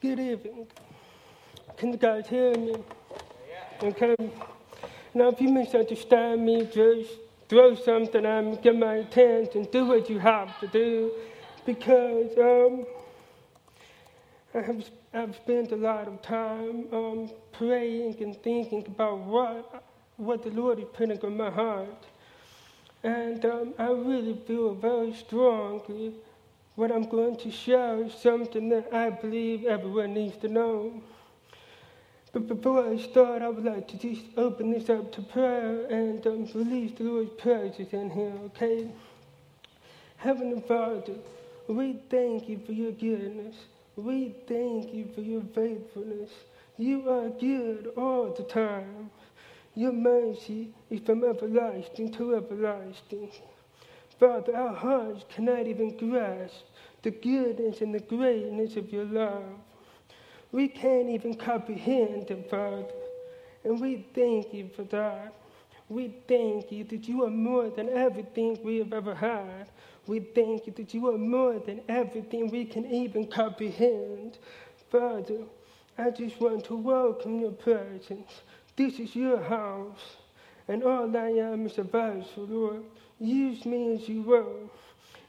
Good evening. Can you guys hear me? Okay. Now, if you misunderstand me, just throw something at me, get my attention, do what you have to do, because um, I have I've spent a lot of time um, praying and thinking about what what the Lord is putting on my heart, and um, I really feel very strongly what I'm going to share is something that I believe everyone needs to know. But before I start, I would like to just open this up to prayer and um, release the Lord's presence in here, okay? Heavenly Father, we thank you for your goodness. We thank you for your faithfulness. You are good all the time. Your mercy is from everlasting to everlasting. Father, our hearts cannot even grasp the goodness and the greatness of your love. We can't even comprehend it, Father. And we thank you for that. We thank you that you are more than everything we have ever had. We thank you that you are more than everything we can even comprehend. Father, I just want to welcome your presence. This is your house, and all I am is a vessel, Lord. Use me as you will.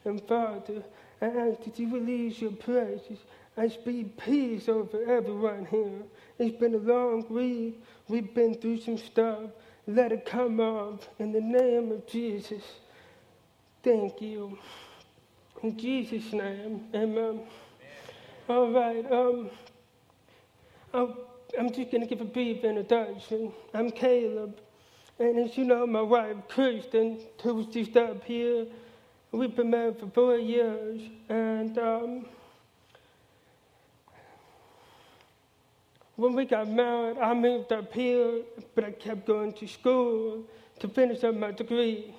And Father, I ask that you release your presence. I speak peace over everyone here. It's been a long week. We've been through some stuff. Let it come off in the name of Jesus. Thank you. In Jesus' name, amen. All right. Um, I'll, I'm just going to give a brief introduction. I'm Caleb. And as you know, my wife, was just up here, we've been married for four years. And um, when we got married, I moved up here, but I kept going to school to finish up my degree.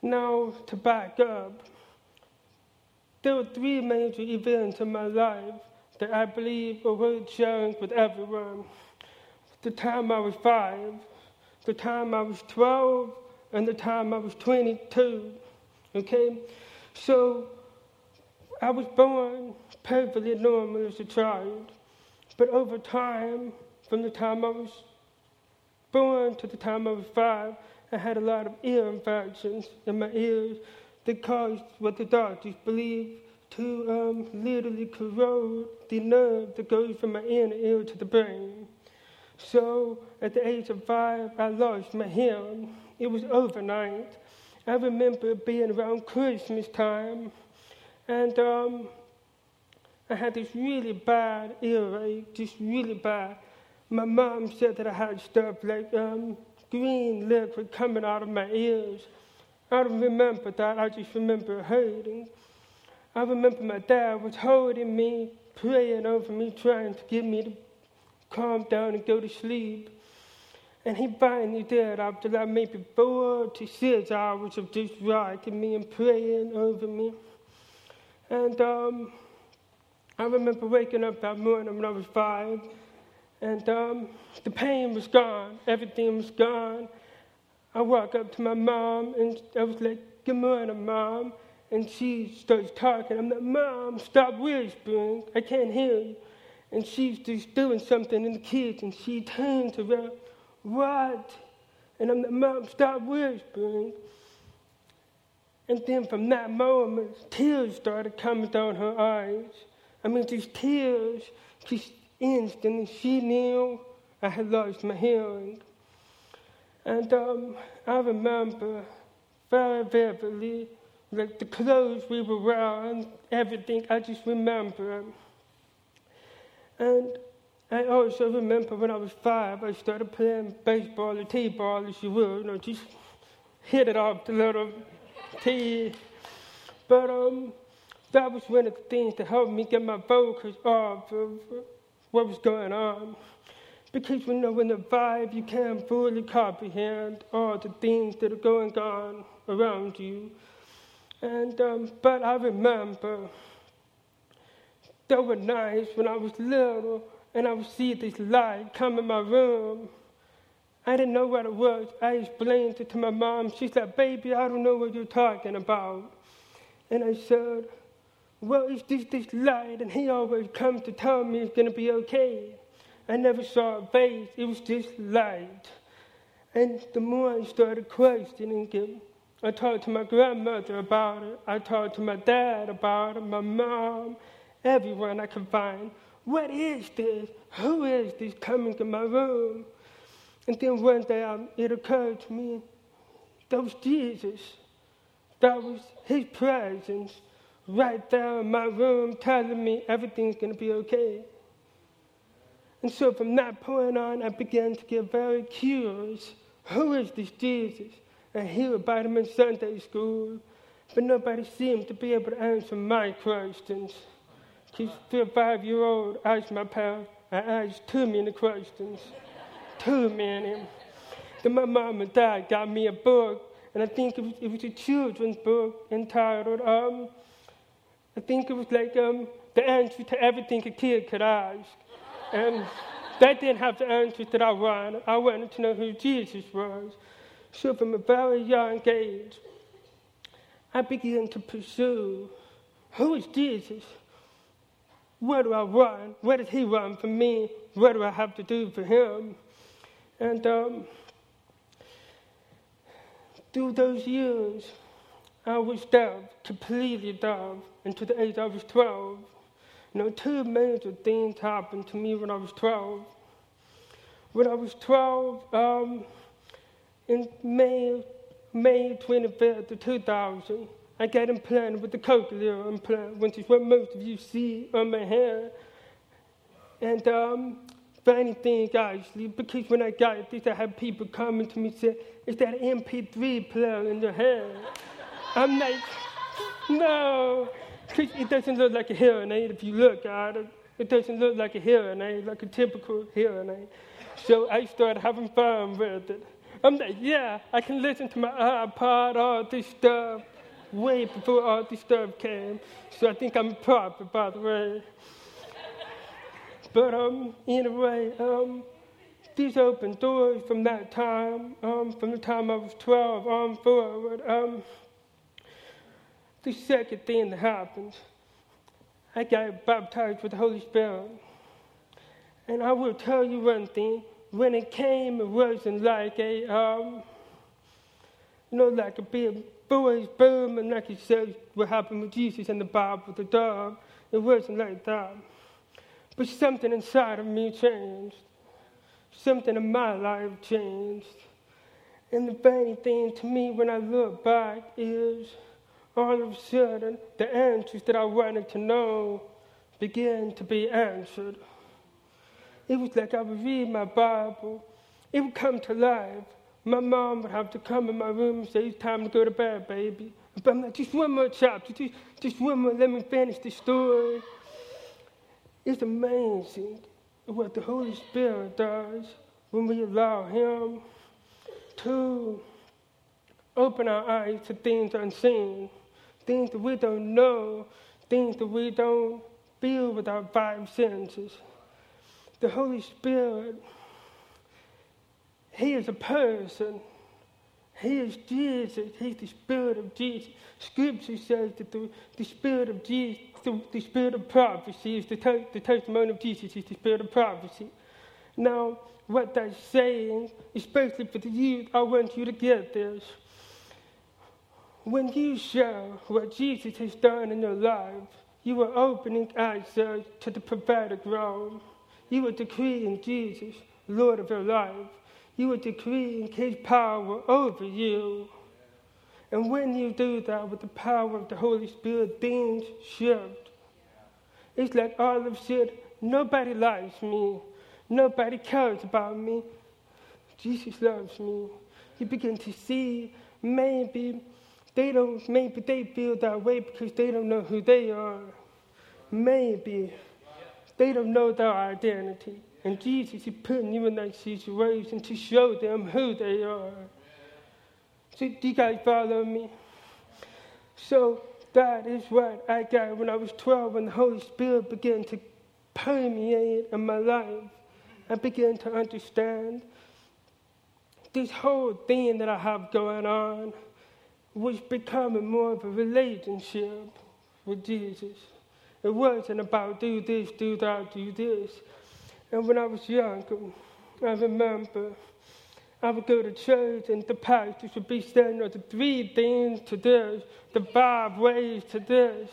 Now, to back up, there were three major events in my life that I believe are worth sharing with everyone. The time I was five, the time I was 12, and the time I was 22. Okay? So, I was born perfectly normal as a child, but over time, from the time I was born to the time I was five, I had a lot of ear infections in my ears that caused what the doctors believe to um, literally corrode the nerve that goes from my inner ear to the brain. So at the age of five, I lost my hearing. It was overnight. I remember being around Christmas time, and um, I had this really bad earache, just really bad. My mom said that I had stuff like um, green liquid coming out of my ears. I don't remember that, I just remember hurting. I remember my dad was holding me, praying over me, trying to get me to calm down and go to sleep. And he finally did after like maybe four to six hours of just rocking me and praying over me. And um, I remember waking up that morning when I was five, and um, the pain was gone, everything was gone. I walk up to my mom, and I was like, Good morning, mom. And she starts talking. I'm like, Mom, stop whispering. I can't hear you. And she's just doing something in the kitchen. She turns around, What? And I'm like, Mom, stop whispering. And then from that moment, tears started coming down her eyes. I mean, just tears, just instantly. She knew I had lost my hearing. And um, I remember very vividly like the clothes we were wearing, everything, I just remember. And I also remember when I was five, I started playing baseball or t-ball, as you will, you know, just hit it off the little tee. But um, that was one of the things that helped me get my focus off of what was going on. Because you know, when the vibe, you can't fully comprehend all the things that are going on around you. And um, but I remember there were nights when I was little and I would see this light come in my room. I didn't know what it was. I explained it to my mom. She said, Baby, I don't know what you're talking about. And I said, well, it's just this light, and he always comes to tell me it's going to be okay. I never saw a face, it was just light. And the more I started questioning it, I talked to my grandmother about it. I talked to my dad about it, my mom, everyone I could find. What is this? Who is this coming to my room? And then one day I, it occurred to me that was Jesus. That was his presence right there in my room telling me everything's going to be okay. And so from that point on, I began to get very curious. Who is this Jesus? I hear about him in Sunday school, but nobody seemed to be able to answer my questions. For a five year old, I asked my parents, I asked too many questions. too many. Then my mom and dad got me a book, and I think it was, it was a children's book entitled, um, I think it was like um, The Answer to Everything a Kid Could Ask. And that didn't have the answers that I wanted. I wanted to know who Jesus was. So from a very young age, I began to pursue who is Jesus? Where do I run? Where does he run for me? What do I have to do for him? And um, through those years, I was down, completely down, until the age I was 12. You know, two major things happened to me when I was 12. When I was 12, um, in May, May 25th of 2000, I got implanted with the cochlear implant, which is what most of you see on my hair. And um, funny thing, actually, because when I got this, I had people coming to me and say, is that an MP3 player in your hair? I'm like, no, because it doesn't look like a hearing aid if you look at it. It doesn't look like a hearing aid, like a typical hearing aid. So I started having fun with it. I'm like, yeah, I can listen to my iPod, all this stuff, way before all this stuff came. So I think I'm a prophet, by the way. But um, anyway, um, these open doors from that time, um, from the time I was 12 on forward. Um, the second thing that happened, I got baptized with the Holy Spirit. And I will tell you one thing when it came, it wasn't like a, um, you know, like a big boy's boom, and like it says what happened with Jesus in the Bible, the dove. It wasn't like that. But something inside of me changed. Something in my life changed. And the funny thing to me when I look back is all of a sudden the answers that I wanted to know began to be answered. It was like I would read my Bible, it would come to life. My mom would have to come in my room and say, It's time to go to bed, baby. But I'm like, Just one more chapter, just, just one more, let me finish the story. It's amazing what the Holy Spirit does when we allow Him to open our eyes to things unseen, things that we don't know, things that we don't feel with our five senses the Holy Spirit, He is a person. He is Jesus. He's the Spirit of Jesus. Scripture says that the, the Spirit of Jesus, the, the Spirit of prophecy is the, te- the testimony of Jesus, is the Spirit of prophecy. Now, what that's saying, especially for the youth, I want you to get this. When you share what Jesus has done in your life, you are opening access to the prophetic realm. You are decreeing Jesus, Lord of your life. You are decreeing His power over you. And when you do that with the power of the Holy Spirit, things shift. It's like all of a nobody likes me. Nobody cares about me. Jesus loves me. You begin to see maybe they don't, maybe they feel that way because they don't know who they are. Maybe they don't know their identity. And Jesus is putting you in that situation to show them who they are. So, do you guys follow me? So, that is what I got when I was 12 when the Holy Spirit began to permeate in my life. I began to understand this whole thing that I have going on was becoming more of a relationship with Jesus. It wasn't about do this, do that, do this. And when I was younger, I remember I would go to church and the pastor would be saying, the three things to this, the five ways to this.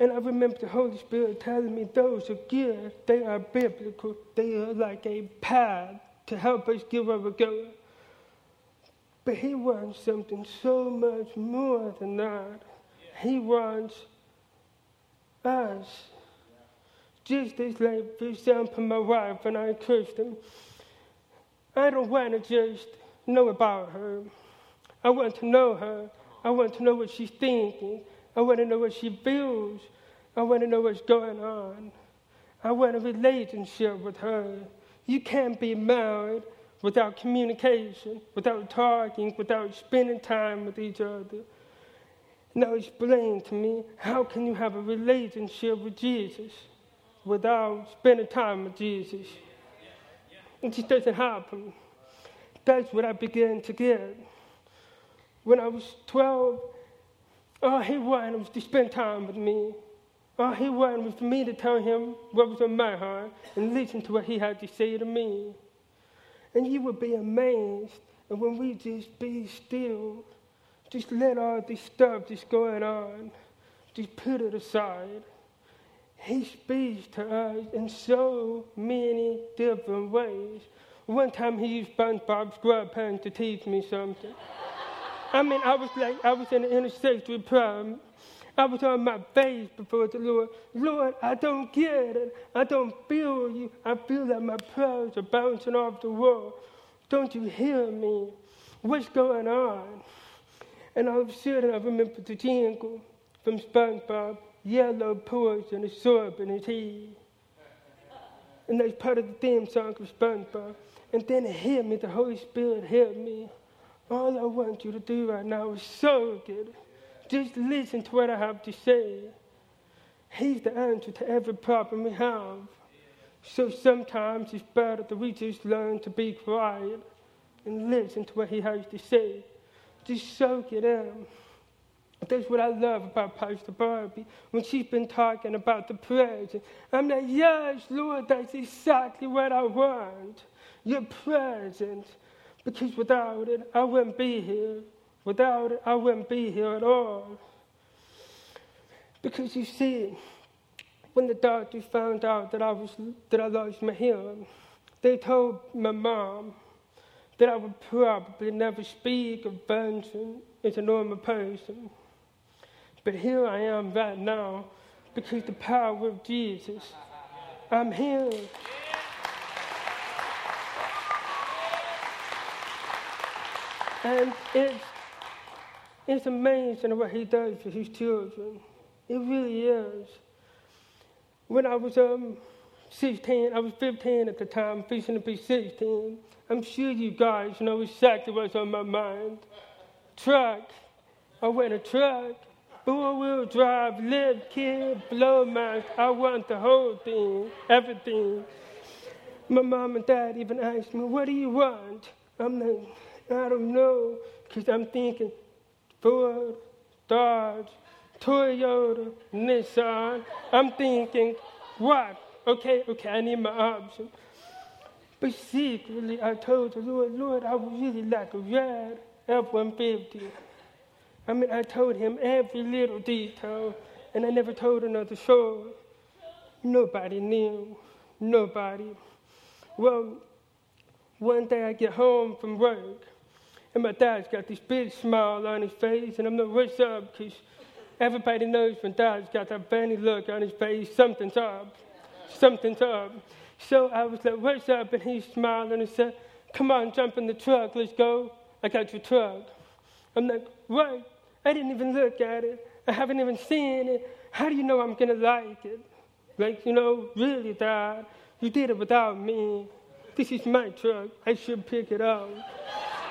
And I remember the Holy Spirit telling me those are good, they are biblical, they are like a path to help us get where we're going. But He wants something so much more than that. He wants us. Just as, like, for example, my wife and I, Kristen, I don't want to just know about her. I want to know her. I want to know what she's thinking. I want to know what she feels. I want to know what's going on. I want a relationship with her. You can't be married without communication, without talking, without spending time with each other. Now explain to me how can you have a relationship with Jesus without spending time with Jesus? It just doesn't happen. That's what I began to get. When I was 12, all he wanted was to spend time with me. All he wanted was for me to tell him what was on my heart and listen to what he had to say to me. And you would be amazed. And when we just be still, just let all this stuff just going on, just put it aside. He speaks to us in so many different ways. One time he used SpongeBob SquarePants to teach me something. I mean, I was like, I was in an intercessory prayer. I was on my face before the Lord. Lord, I don't get it. I don't feel you. I feel that my prayers are bouncing off the wall. Don't you hear me? What's going on? And all of a sudden, I remember the jingle from SpongeBob Yellow poison is soap in his head. And that's part of the theme song of SpongeBob. And then it hit me, the Holy Spirit hit me. All I want you to do right now is so good. Just listen to what I have to say. He's the answer to every problem we have. So sometimes it's better that we just learn to be quiet and listen to what he has to say. Just soak it in. That's what I love about Pastor Barbie. When she's been talking about the presence, I'm like, yes, Lord, that's exactly what I want. Your presence. Because without it, I wouldn't be here. Without it, I wouldn't be here at all. Because you see, when the doctors found out that I, was, that I lost my hearing, they told my mom that I would probably never speak or function as a normal person. But here I am right now because the power of Jesus. I'm here. And it's it's amazing what he does for his children. It really is. When I was um, 16, I was 15 at the time, fixing to be 16. I'm sure you guys know exactly what's on my mind. Truck. I went a truck. Four wheel drive, lift kit, Flowmaster. I want the whole thing, everything. My mom and dad even asked me, What do you want? I'm like, I don't know, because I'm thinking, Ford, Dodge, Toyota, Nissan. I'm thinking, what? Okay, okay, I need my option. But secretly, I told the Lord, Lord, I would really like a red F 150. I mean, I told him every little detail, and I never told another soul. Nobody knew. Nobody. Well, one day I get home from work, and my dad's got this big smile on his face, and I'm like, what's up? Because everybody knows when dad's got that funny look on his face, something's up. Something's up. So I was like, what's up? And he smiled and he said, come on, jump in the truck, let's go. I got your truck. I'm like, what? I didn't even look at it. I haven't even seen it. How do you know I'm going to like it? Like, you know, really, Dad, you did it without me. This is my truck. I should pick it up.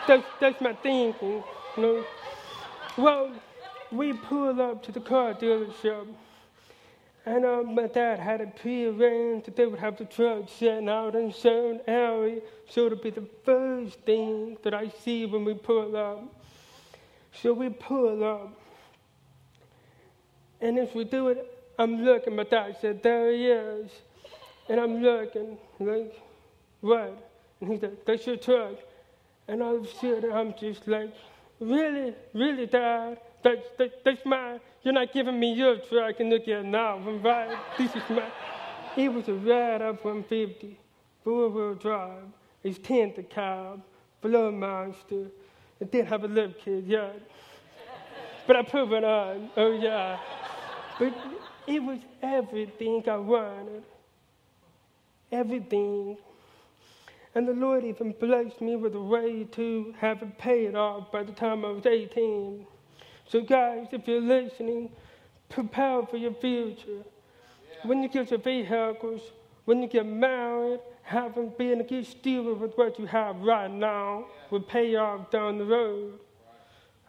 That's, that's my thinking, you know. Well, we pulled up to the car dealership, and uh, my dad had it prearranged that they would have the truck sitting out in certain area, so it'll be the first thing that I see when we pull up. So we pull up, And if we do it, I'm looking, my dad said, there he is. And I'm looking, like, what? And he's like, that's your truck. And all of a sudden, I'm just like, really, really, Dad? That's, that, that's mine. You're not giving me your truck. And look at now. I'm right. This is mine. It was a red F-150, four-wheel drive. It's 10 to cab, Flowmaster. It didn't have a lift kit, yet. but I put it on. Oh, yeah. But it was everything I wanted. Everything. And the Lord even blessed me with a way to have it paid off by the time I was 18. So, guys, if you're listening, prepare for your future. When you get your vehicles, when you get married, having been a good steward with what you have right now will pay off down the road.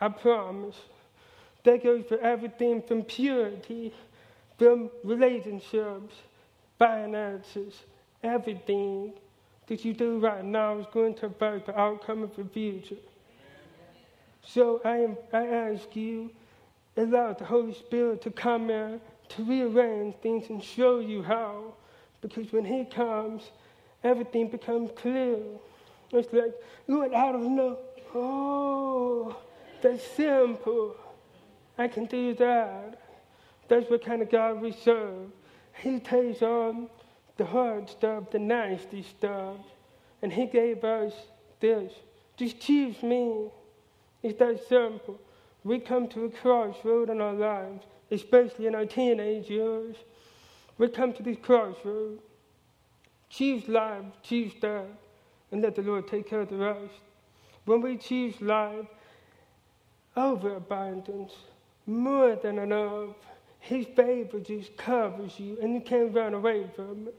I promise. That goes for everything from purity, from relationships, finances, everything that you do right now is going to affect the outcome of the future. So I, am, I ask you, allow the Holy Spirit to come in to rearrange things and show you how. Because when He comes, everything becomes clear. It's like, Lord, I don't know. Oh, that's simple. I can do that. That's what kind of God we serve. He takes on the hard stuff, the nasty stuff, and He gave us this. Just choose me. It's that simple. We come to a crossroad in our lives, especially in our teenage years. We come to this crossroad. Choose life, choose death, and let the Lord take care of the rest. When we choose life, overabundance, more than enough, His favor just covers you, and you can't run away from it.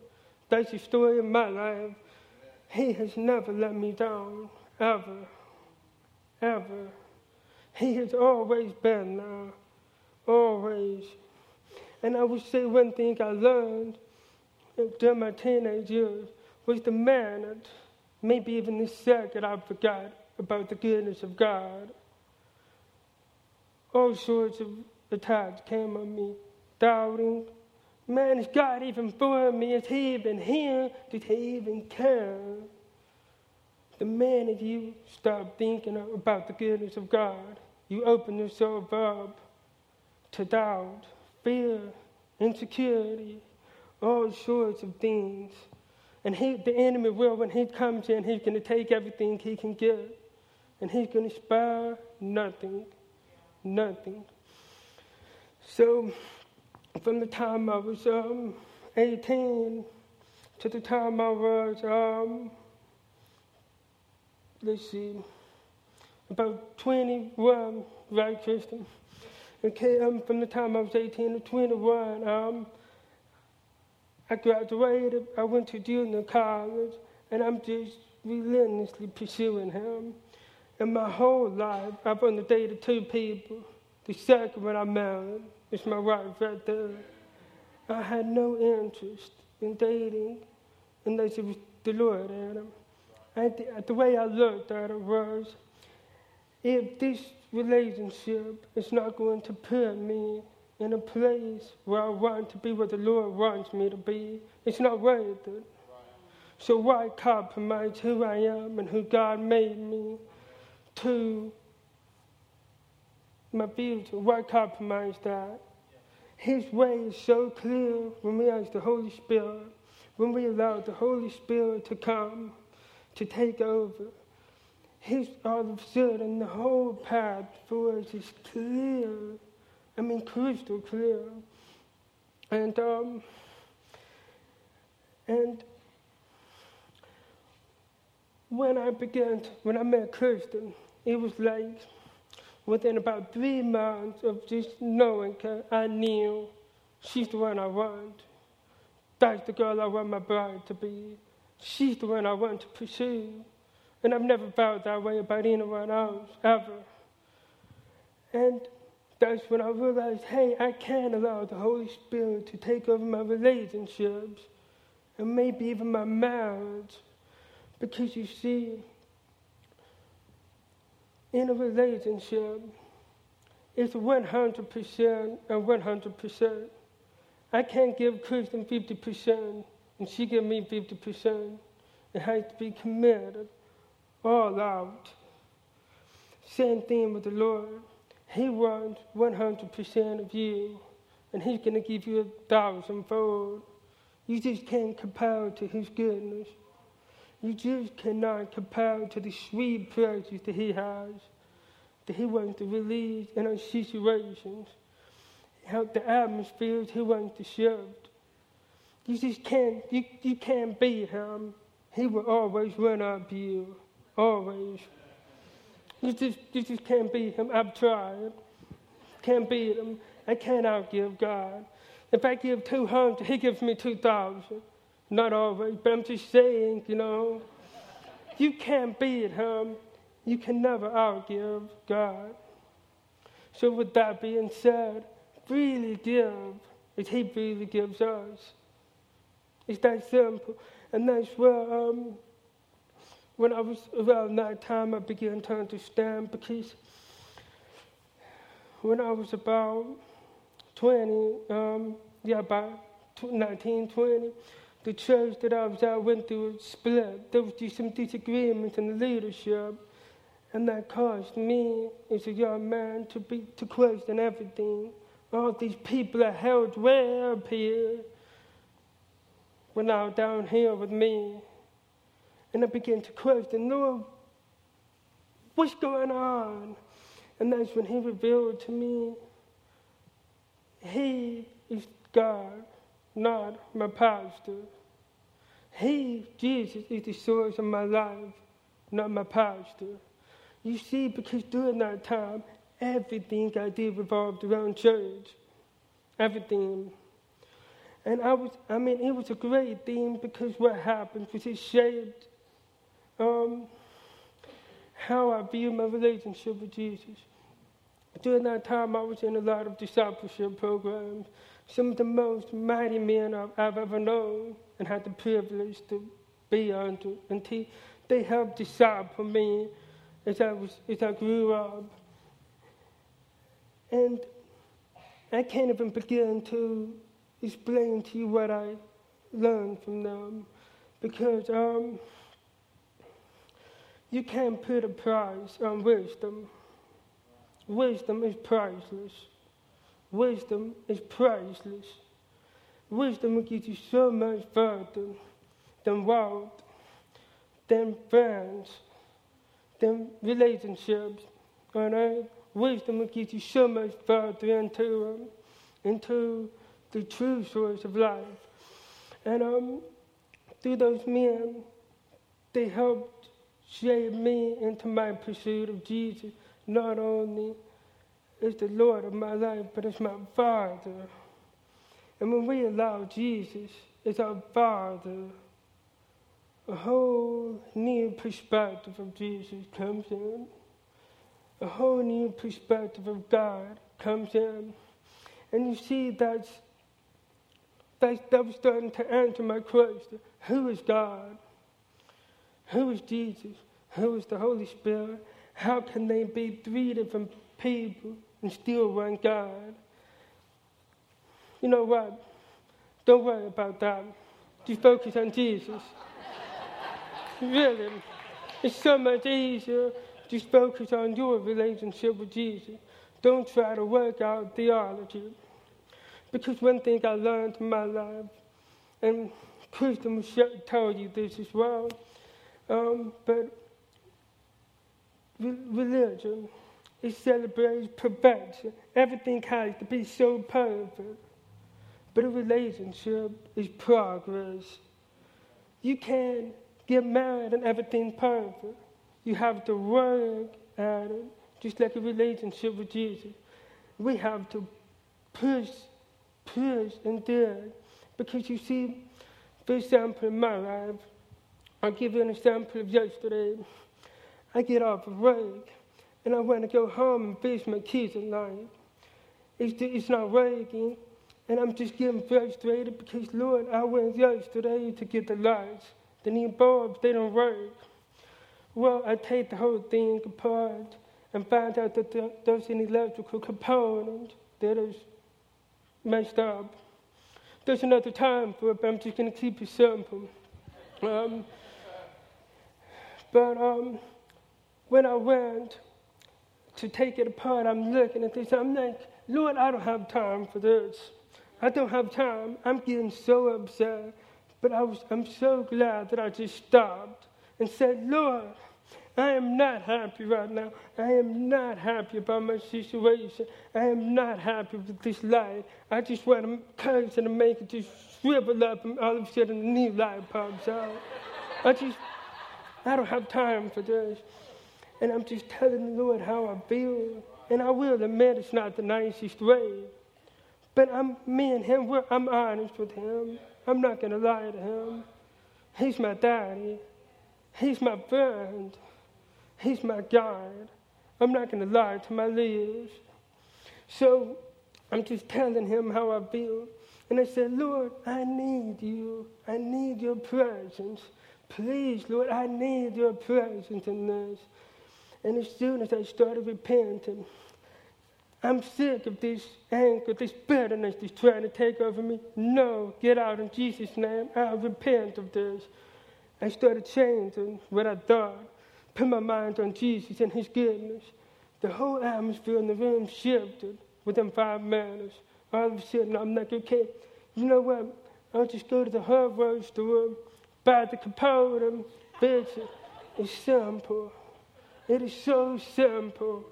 That's the story of my life. He has never let me down, ever, ever. He has always been there, always. And I would say one thing I learned during my teenage years was the man minute, maybe even the second I forgot about the goodness of God. All sorts of attacks came on me, doubting, Man, is God even for me? Is He even here? Did He even care? The minute you stop thinking about the goodness of God, you open yourself up to doubt, fear, insecurity, all sorts of things. And he, the enemy will, when he comes in, he's going to take everything he can get. And he's going to spare nothing. Nothing. So from the time I was um, 18 to the time I was, um, let's see, about 21, right, Kristen? Okay, um, from the time I was 18 to 21, um, I graduated, I went to junior college, and I'm just relentlessly pursuing him. And my whole life, I've only dated two people. The second one I married, it's my wife right there. I had no interest in dating unless it was the Lord, Adam. And the, the way I looked at it was if this relationship is not going to put me in a place where I want to be where the Lord wants me to be, it's not worth it. So why compromise who I am and who God made me to my future. Why compromise that? His way is so clear when we ask the Holy Spirit, when we allow the Holy Spirit to come, to take over. His all of a sudden the whole path for us is clear. I mean crystal clear. And um and when I began to, when I met Kristen, it was like within about three months of just knowing her, I knew she's the one I want. That's the girl I want my bride to be. She's the one I want to pursue. And I've never felt that way about anyone else, ever. And that's when I realized hey, I can't allow the Holy Spirit to take over my relationships and maybe even my marriage. Because you see, in a relationship, it's 100% and 100%. I can't give Kristen 50% and she give me 50%. It has to be committed, all out. Same thing with the Lord. He wants 100% of you, and He's going to give you a thousandfold. You just can't compare to His goodness. You just cannot compare to the sweet pleasures that He has, that He wants to release in our situations, help the atmospheres He wants to shift. You just can't, you, you can't beat Him. He will always run up you, always. You just, you just can't beat Him. I've tried. Can't beat Him. I can't outgive God. If I give 200, He gives me 2,000. Not always, but I'm just saying, you know, you can't beat him. You can never outgive God. So, with that being said, freely give as He freely gives us. It's that simple. And that's where, um, when I was around that time, I began to understand because when I was about 20, um, yeah, about 19, 20, the church that I was at went through a split. There was just some disagreements in the leadership, and that caused me as a young man to be too close to question everything. All these people are held way up here were now down here with me. And I began to question, Lord, what's going on? And that's when he revealed to me, he is God not my pastor. He, Jesus, is the source of my life, not my pastor. You see, because during that time, everything I did revolved around church. Everything. And I was, I mean, it was a great thing because what happened was it shaped um, how I view my relationship with Jesus. During that time, I was in a lot of discipleship programs some of the most mighty men I've, I've ever known and had the privilege to be under. And he, they helped disciple me as I, was, as I grew up. And I can't even begin to explain to you what I learned from them because um, you can't put a price on wisdom. Wisdom is priceless. Wisdom is priceless. Wisdom will get you so much further than wealth, than friends, than relationships on earth. Wisdom will get you so much further into, um, into the true source of life. And um, through those men, they helped shape me into my pursuit of Jesus, not only is the Lord of my life, but it's my Father. And when we allow Jesus as our Father, a whole new perspective of Jesus comes in. A whole new perspective of God comes in. And you see, that's, that's, that was starting to answer my question Who is God? Who is Jesus? Who is the Holy Spirit? How can they be three different people? and still one God. You know what? Don't worry about that. Just focus on Jesus. really. It's so much easier. Just focus on your relationship with Jesus. Don't try to work out theology. Because one thing I learned in my life, and Kristen will tell you this as well, um, but religion it celebrates perfection. Everything has to be so perfect. But a relationship is progress. You can't get married and everything's perfect. You have to work at it, just like a relationship with Jesus. We have to push, push, and dig. Because you see, for example, in my life, I'll give you an example of yesterday. I get off of work and I want to go home and fix my kids night. It's, it's not working, and I'm just getting frustrated because, Lord, I went yesterday to get the lights. The new bulbs, they don't work. Well, I take the whole thing apart. and find out that there's an electrical component that is messed up. There's another time for it, but I'm just going to keep it simple. Um, but um, when I went to take it apart, I'm looking at this. I'm like, Lord, I don't have time for this. I don't have time. I'm getting so upset. But I was, I'm so glad that I just stopped and said, Lord, I am not happy right now. I am not happy about my situation. I am not happy with this life. I just want to curse and make it just shrivel up, and all of a sudden a new life pops out. I just, I don't have time for this. And I'm just telling the Lord how I feel. And I will admit it's not the nicest way. But I'm, me and him, I'm honest with him. I'm not going to lie to him. He's my daddy. He's my friend. He's my God. I'm not going to lie to my leaders. So I'm just telling him how I feel. And I said, Lord, I need you. I need your presence. Please, Lord, I need your presence in this. And as soon as I started repenting, I'm sick of this anger, this bitterness that's trying to take over me. No, get out in Jesus' name. I repent of this. I started changing what I thought, put my mind on Jesus and His goodness. The whole atmosphere in the room shifted within five minutes. All of a sudden, I'm like, okay, you know what? I'll just go to the hardware store, buy the component, bitch. It's simple. It is so simple.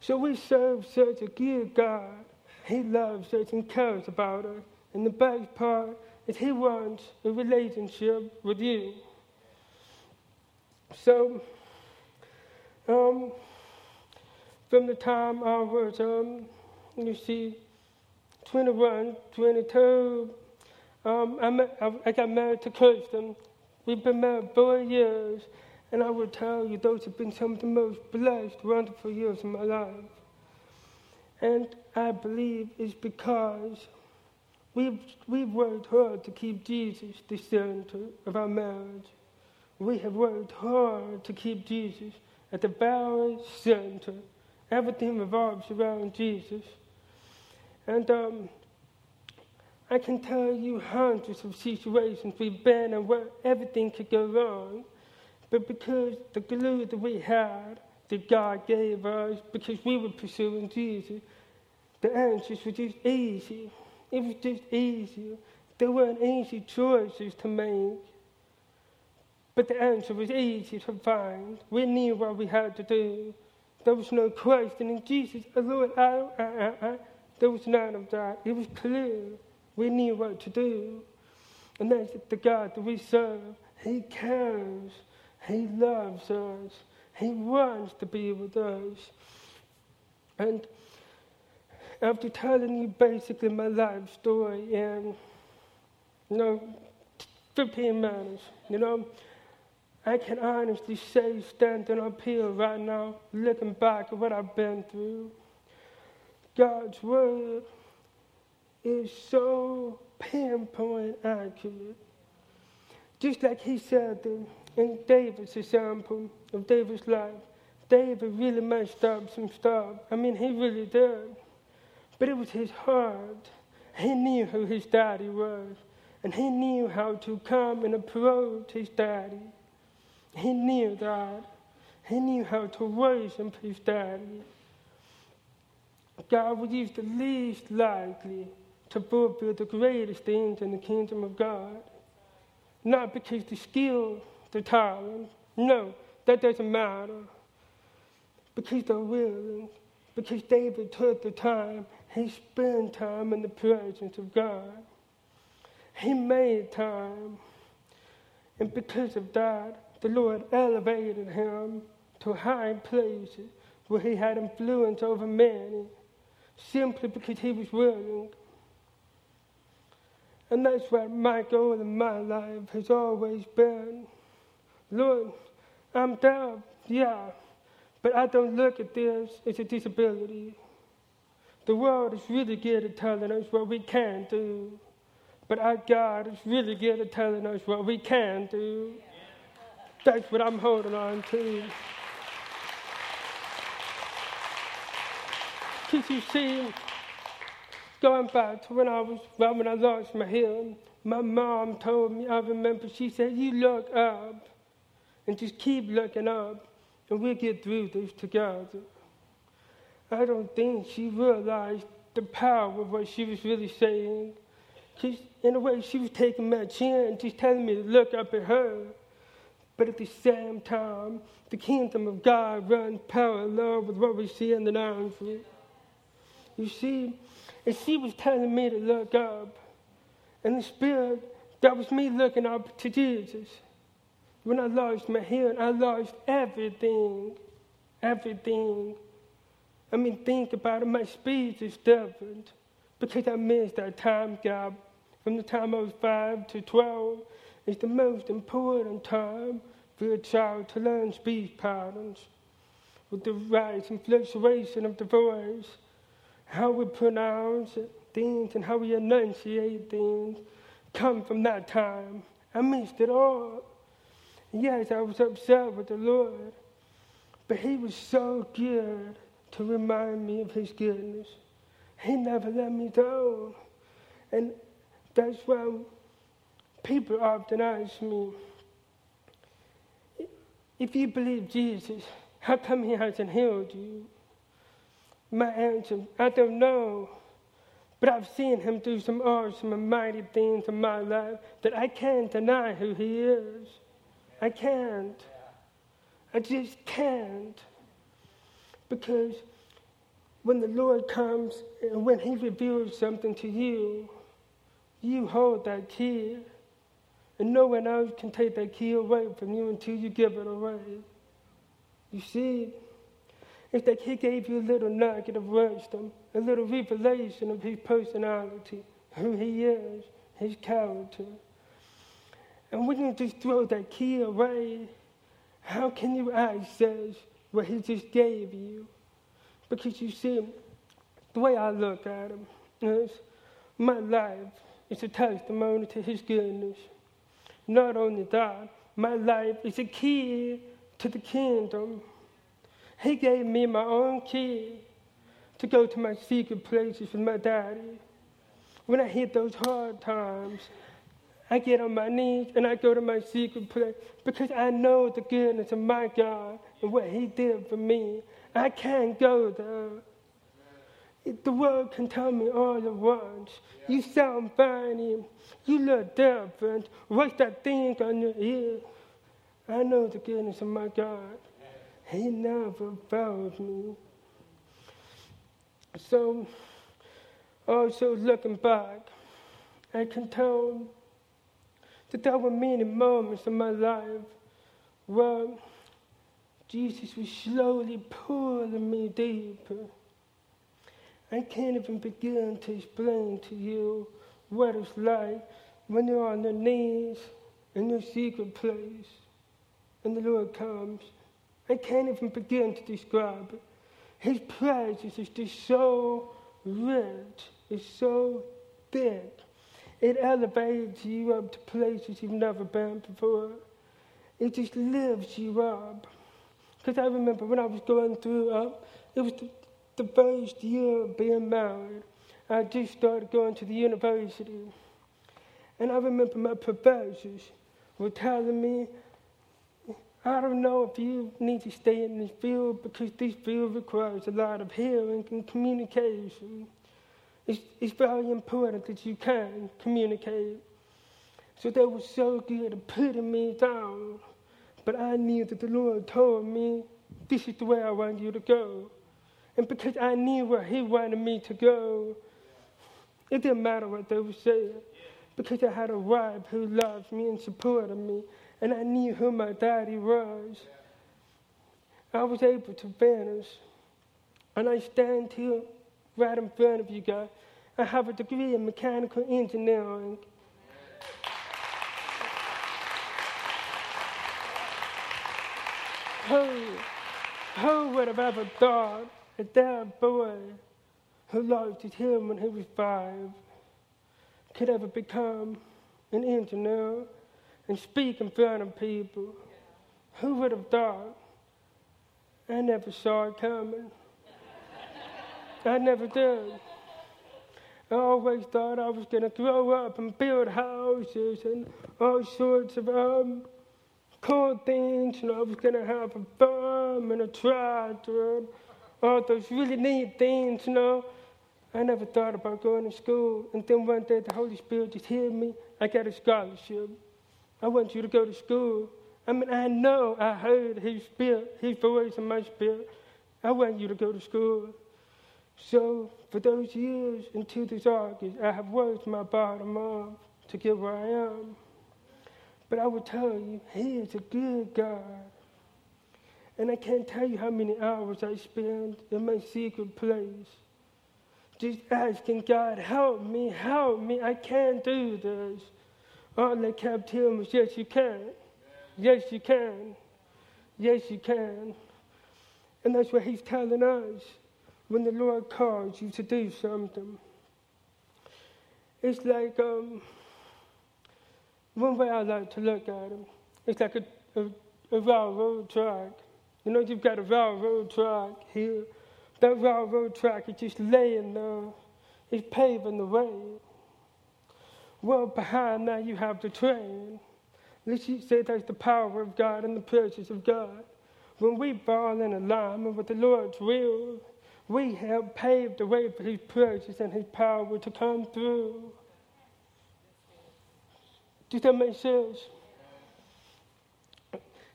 So we serve such a good God. He loves us and cares about us. And the best part is He wants a relationship with you. So, um, from the time I was, um, you see, 21, 22, um, I, I got married to Kristen. We've been married four years. And I will tell you, those have been some of the most blessed, wonderful years of my life. And I believe it's because we've, we've worked hard to keep Jesus the center of our marriage. We have worked hard to keep Jesus at the very center. Everything revolves around Jesus. And um, I can tell you hundreds of situations we've been in where everything could go wrong. But because the glue that we had, that God gave us, because we were pursuing Jesus, the answers were just easy. It was just easy. There weren't easy choices to make. But the answer was easy to find. We knew what we had to do. There was no question in Jesus, Lord, I, I, I, I. There was none of that. It was clear. We knew what to do. And that's the God that we serve. He cares. He loves us. He wants to be with us. And after telling you basically my life story in, you know, 15 minutes, you know, I can honestly say, standing up here right now, looking back at what I've been through, God's word is so pinpoint accurate. Just like He said that in David's example of David's life, David really messed up some stuff. I mean, he really did. But it was his heart. He knew who his daddy was. And he knew how to come and approach his daddy. He knew that. He knew how to worship his daddy. God would use the least likely to fulfill the greatest things in the kingdom of God. Not because the skill the talent. No, that doesn't matter. Because they're willing. Because David took the time. He spent time in the presence of God. He made time. And because of that, the Lord elevated him to high places where he had influence over many simply because he was willing. And that's what my goal in my life has always been. Lord, I'm deaf, yeah, but I don't look at this as a disability. The world is really good at telling us what we can do, but our God is really good at telling us what we can do. That's what I'm holding on to. Because you see, going back to when I was, well, when I lost my hearing, my mom told me, I remember, she said, You look up and just keep looking up, and we'll get through this together. I don't think she realized the power of what she was really saying. Because, in a way, she was taking my chin and just telling me to look up at her. But at the same time, the kingdom of God runs parallel with what we see in the natural. You see, and she was telling me to look up. And the Spirit, that was me looking up to Jesus. When I lost my hearing, I lost everything. Everything. I mean, think about it. My speech is different because I missed that time gap from the time I was 5 to 12. It's the most important time for a child to learn speech patterns with the rise and fluctuation of the voice, how we pronounce things and how we enunciate things come from that time. I missed it all. Yes, I was upset with the Lord, but He was so good to remind me of His goodness. He never let me down. And that's why people often ask me, if you believe Jesus, how come he hasn't healed you? My answer, I don't know. But I've seen him do some awesome and mighty things in my life that I can't deny who he is. I can't. I just can't. Because when the Lord comes and when he reveals something to you, you hold that key. And no one else can take that key away from you until you give it away. You see, it's like he gave you a little nugget of wisdom, a little revelation of his personality, who he is, his character. And when you just throw that key away, how can you access what he just gave you? Because you see, the way I look at him is my life is a testimony to his goodness. Not only that, my life is a key to the kingdom. He gave me my own key to go to my secret places with my daddy. When I hit those hard times, I get on my knees and I go to my secret place because I know the goodness of my God and what He did for me. I can't go there. The world can tell me all at once. You sound funny. You look different. What's that thing on your ear? I know the goodness of my God. He never fails me. So, also looking back, I can tell that there were many moments in my life where Jesus was slowly pulling me deeper. I can't even begin to explain to you what it's like when you're on your knees in your secret place and the Lord comes. I can't even begin to describe it. His presence is just so rich, it's so big. It elevates you up to places you've never been before. It just lifts you up. Because I remember when I was going through, uh, it was the, the first year of being married. I just started going to the university. And I remember my professors were telling me, I don't know if you need to stay in this field because this field requires a lot of hearing and communication. It's, it's very important that you can communicate. So they were so good at putting me down. But I knew that the Lord told me, this is the way I want you to go. And because I knew where He wanted me to go, it didn't matter what they were saying. Because I had a wife who loved me and supported me, and I knew who my daddy was. I was able to vanish. And I stand here right in front of you guys. I have a degree in mechanical engineering. Who, who would have ever thought that that boy who lost his hearing when he was five could ever become an engineer and speak in front of people? Who would have thought? I never saw it coming. I never did. I always thought I was going to grow up and build houses and all sorts of um, cool things. And I was going to have a farm and a tractor and all those really neat things, you know. I never thought about going to school. And then one day the Holy Spirit just hit me. I got a scholarship. I want you to go to school. I mean, I know I heard his spirit, his voice in my spirit. I want you to go to school. So for those years until this August, I have worked my bottom off to get where I am. But I will tell you, He is a good God. And I can't tell you how many hours I spend in my secret place. Just asking God, help me, help me, I can't do this. All they kept telling was, yes, you can. Yes, you can. Yes, you can. And that's what He's telling us when the Lord calls you to do something. It's like um, one way I like to look at it. It's like a, a, a railroad track. You know, you've got a railroad track here. That railroad track is just laying there. It's paving the way. Well, behind that you have the train. Let's say that's the power of God and the presence of God. When we fall in alignment with the Lord's will, we have paved the way for His presence and His power to come through. Does that make sense?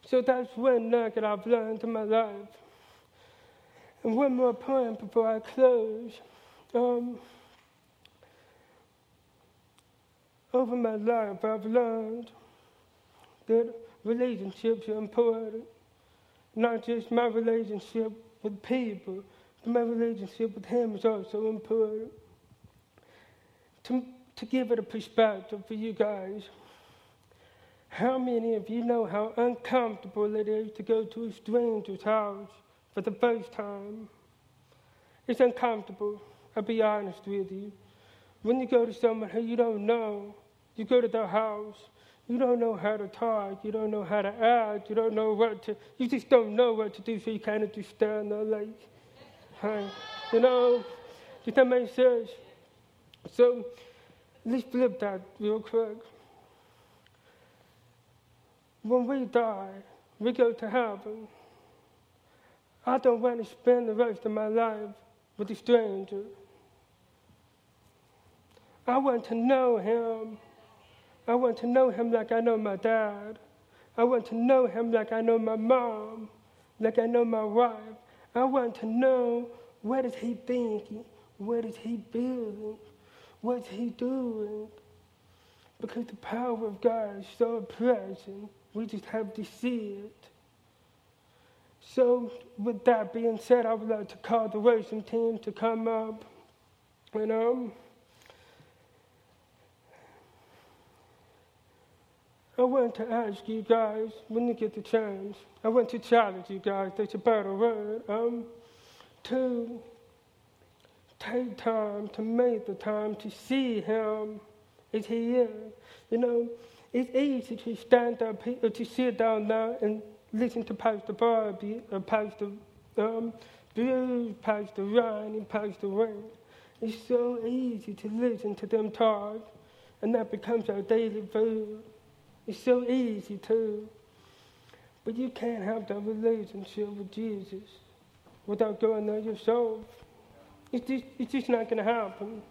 So that's one nugget I've learned in my life. And one more point before I close. Um, over my life, I've learned that relationships are important. Not just my relationship with people, but my relationship with him is also important. To, to give it a perspective for you guys, how many of you know how uncomfortable it is to go to a stranger's house for the first time? It's uncomfortable, I'll be honest with you. When you go to someone who you don't know, you go to their house, you don't know how to talk, you don't know how to act, you don't know what to, you just don't know what to do, so you kind of just stand there like, Hi. You know, does that make sense? So let's flip that real quick. When we die, we go to heaven. I don't want to spend the rest of my life with a stranger. I want to know him. I want to know him like I know my dad. I want to know him like I know my mom, like I know my wife. I want to know what is he thinking? What is he feeling? What's he doing? Because the power of God is so present, we just have to see it. So, with that being said, I would like to call the worship team to come up. And um, I want to ask you guys, when you get the chance, I want to challenge you guys, that's a better word, um, to take time to make the time to see Him as He is. You know, it's easy to stand up here, to sit down there and listen to Pastor Barbie, or Pastor um, Bruce, Pastor Ryan, and Pastor Wayne. It's so easy to listen to them talk, and that becomes our daily food. It's so easy too. But you can't have that relationship with Jesus without going there yourself. It's just, it's just not going to happen.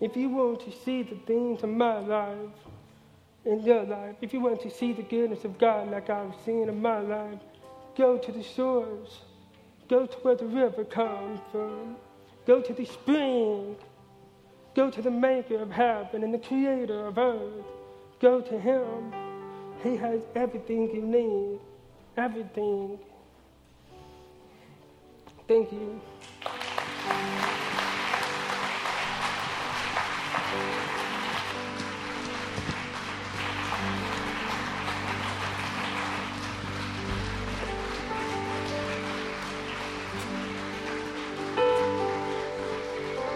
If you want to see the things in my life, in your life, if you want to see the goodness of God like I've seen in my life, go to the shores. Go to where the river comes from. Go to the spring. Go to the maker of heaven and the creator of earth. Go to him. He has everything you need. Everything. Thank you.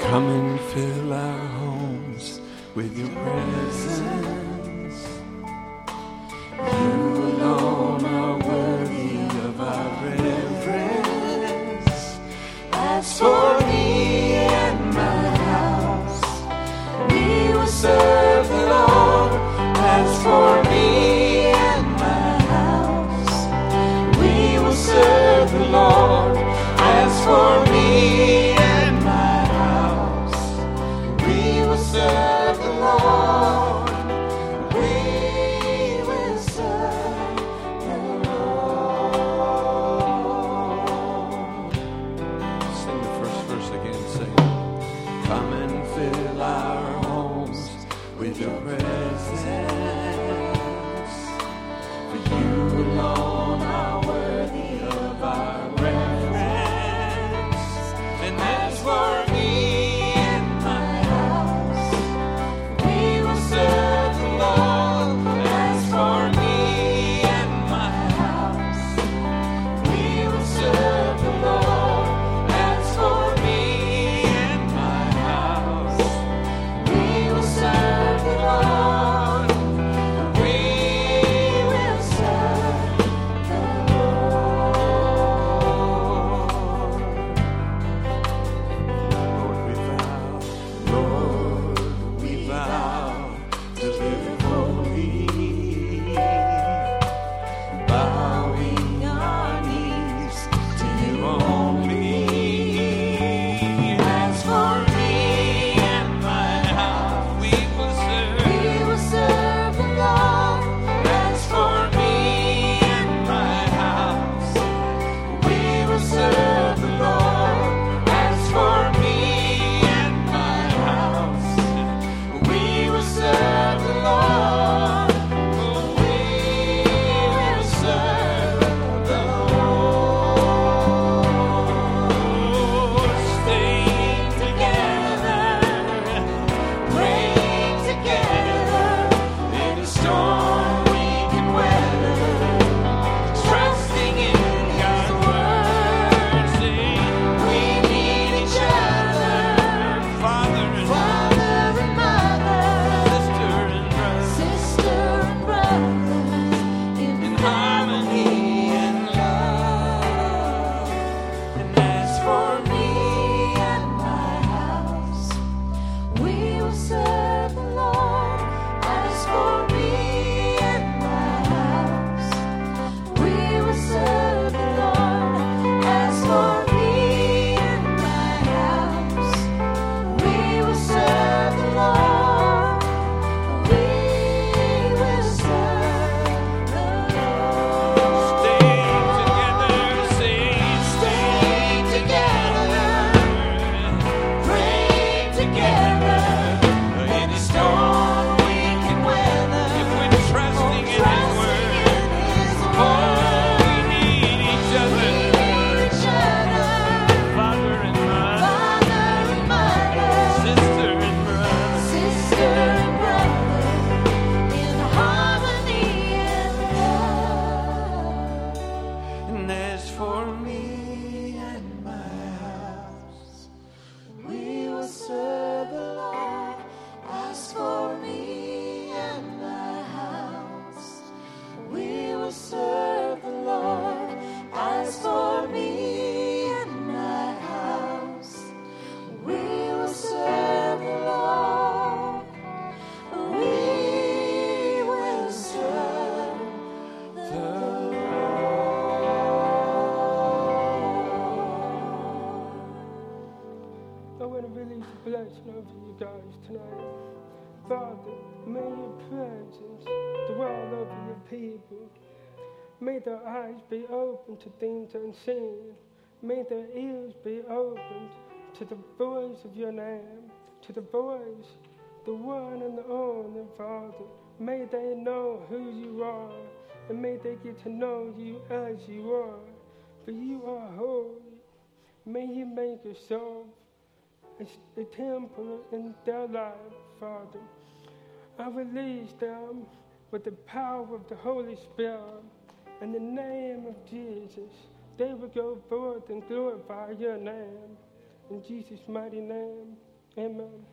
Come and fill our homes with your presence. Tonight. Father, may your presence dwell over your people. May their eyes be open to things unseen. May their ears be opened to the voice of your name, to the voice, the one and the only Father. May they know who you are, and may they get to know you as you are. For you are holy. May you make yourself a, temple in their life, Father. I release them with the power of the Holy Spirit. In the name of Jesus, they will go forth and glorify your name. In Jesus' mighty name, amen.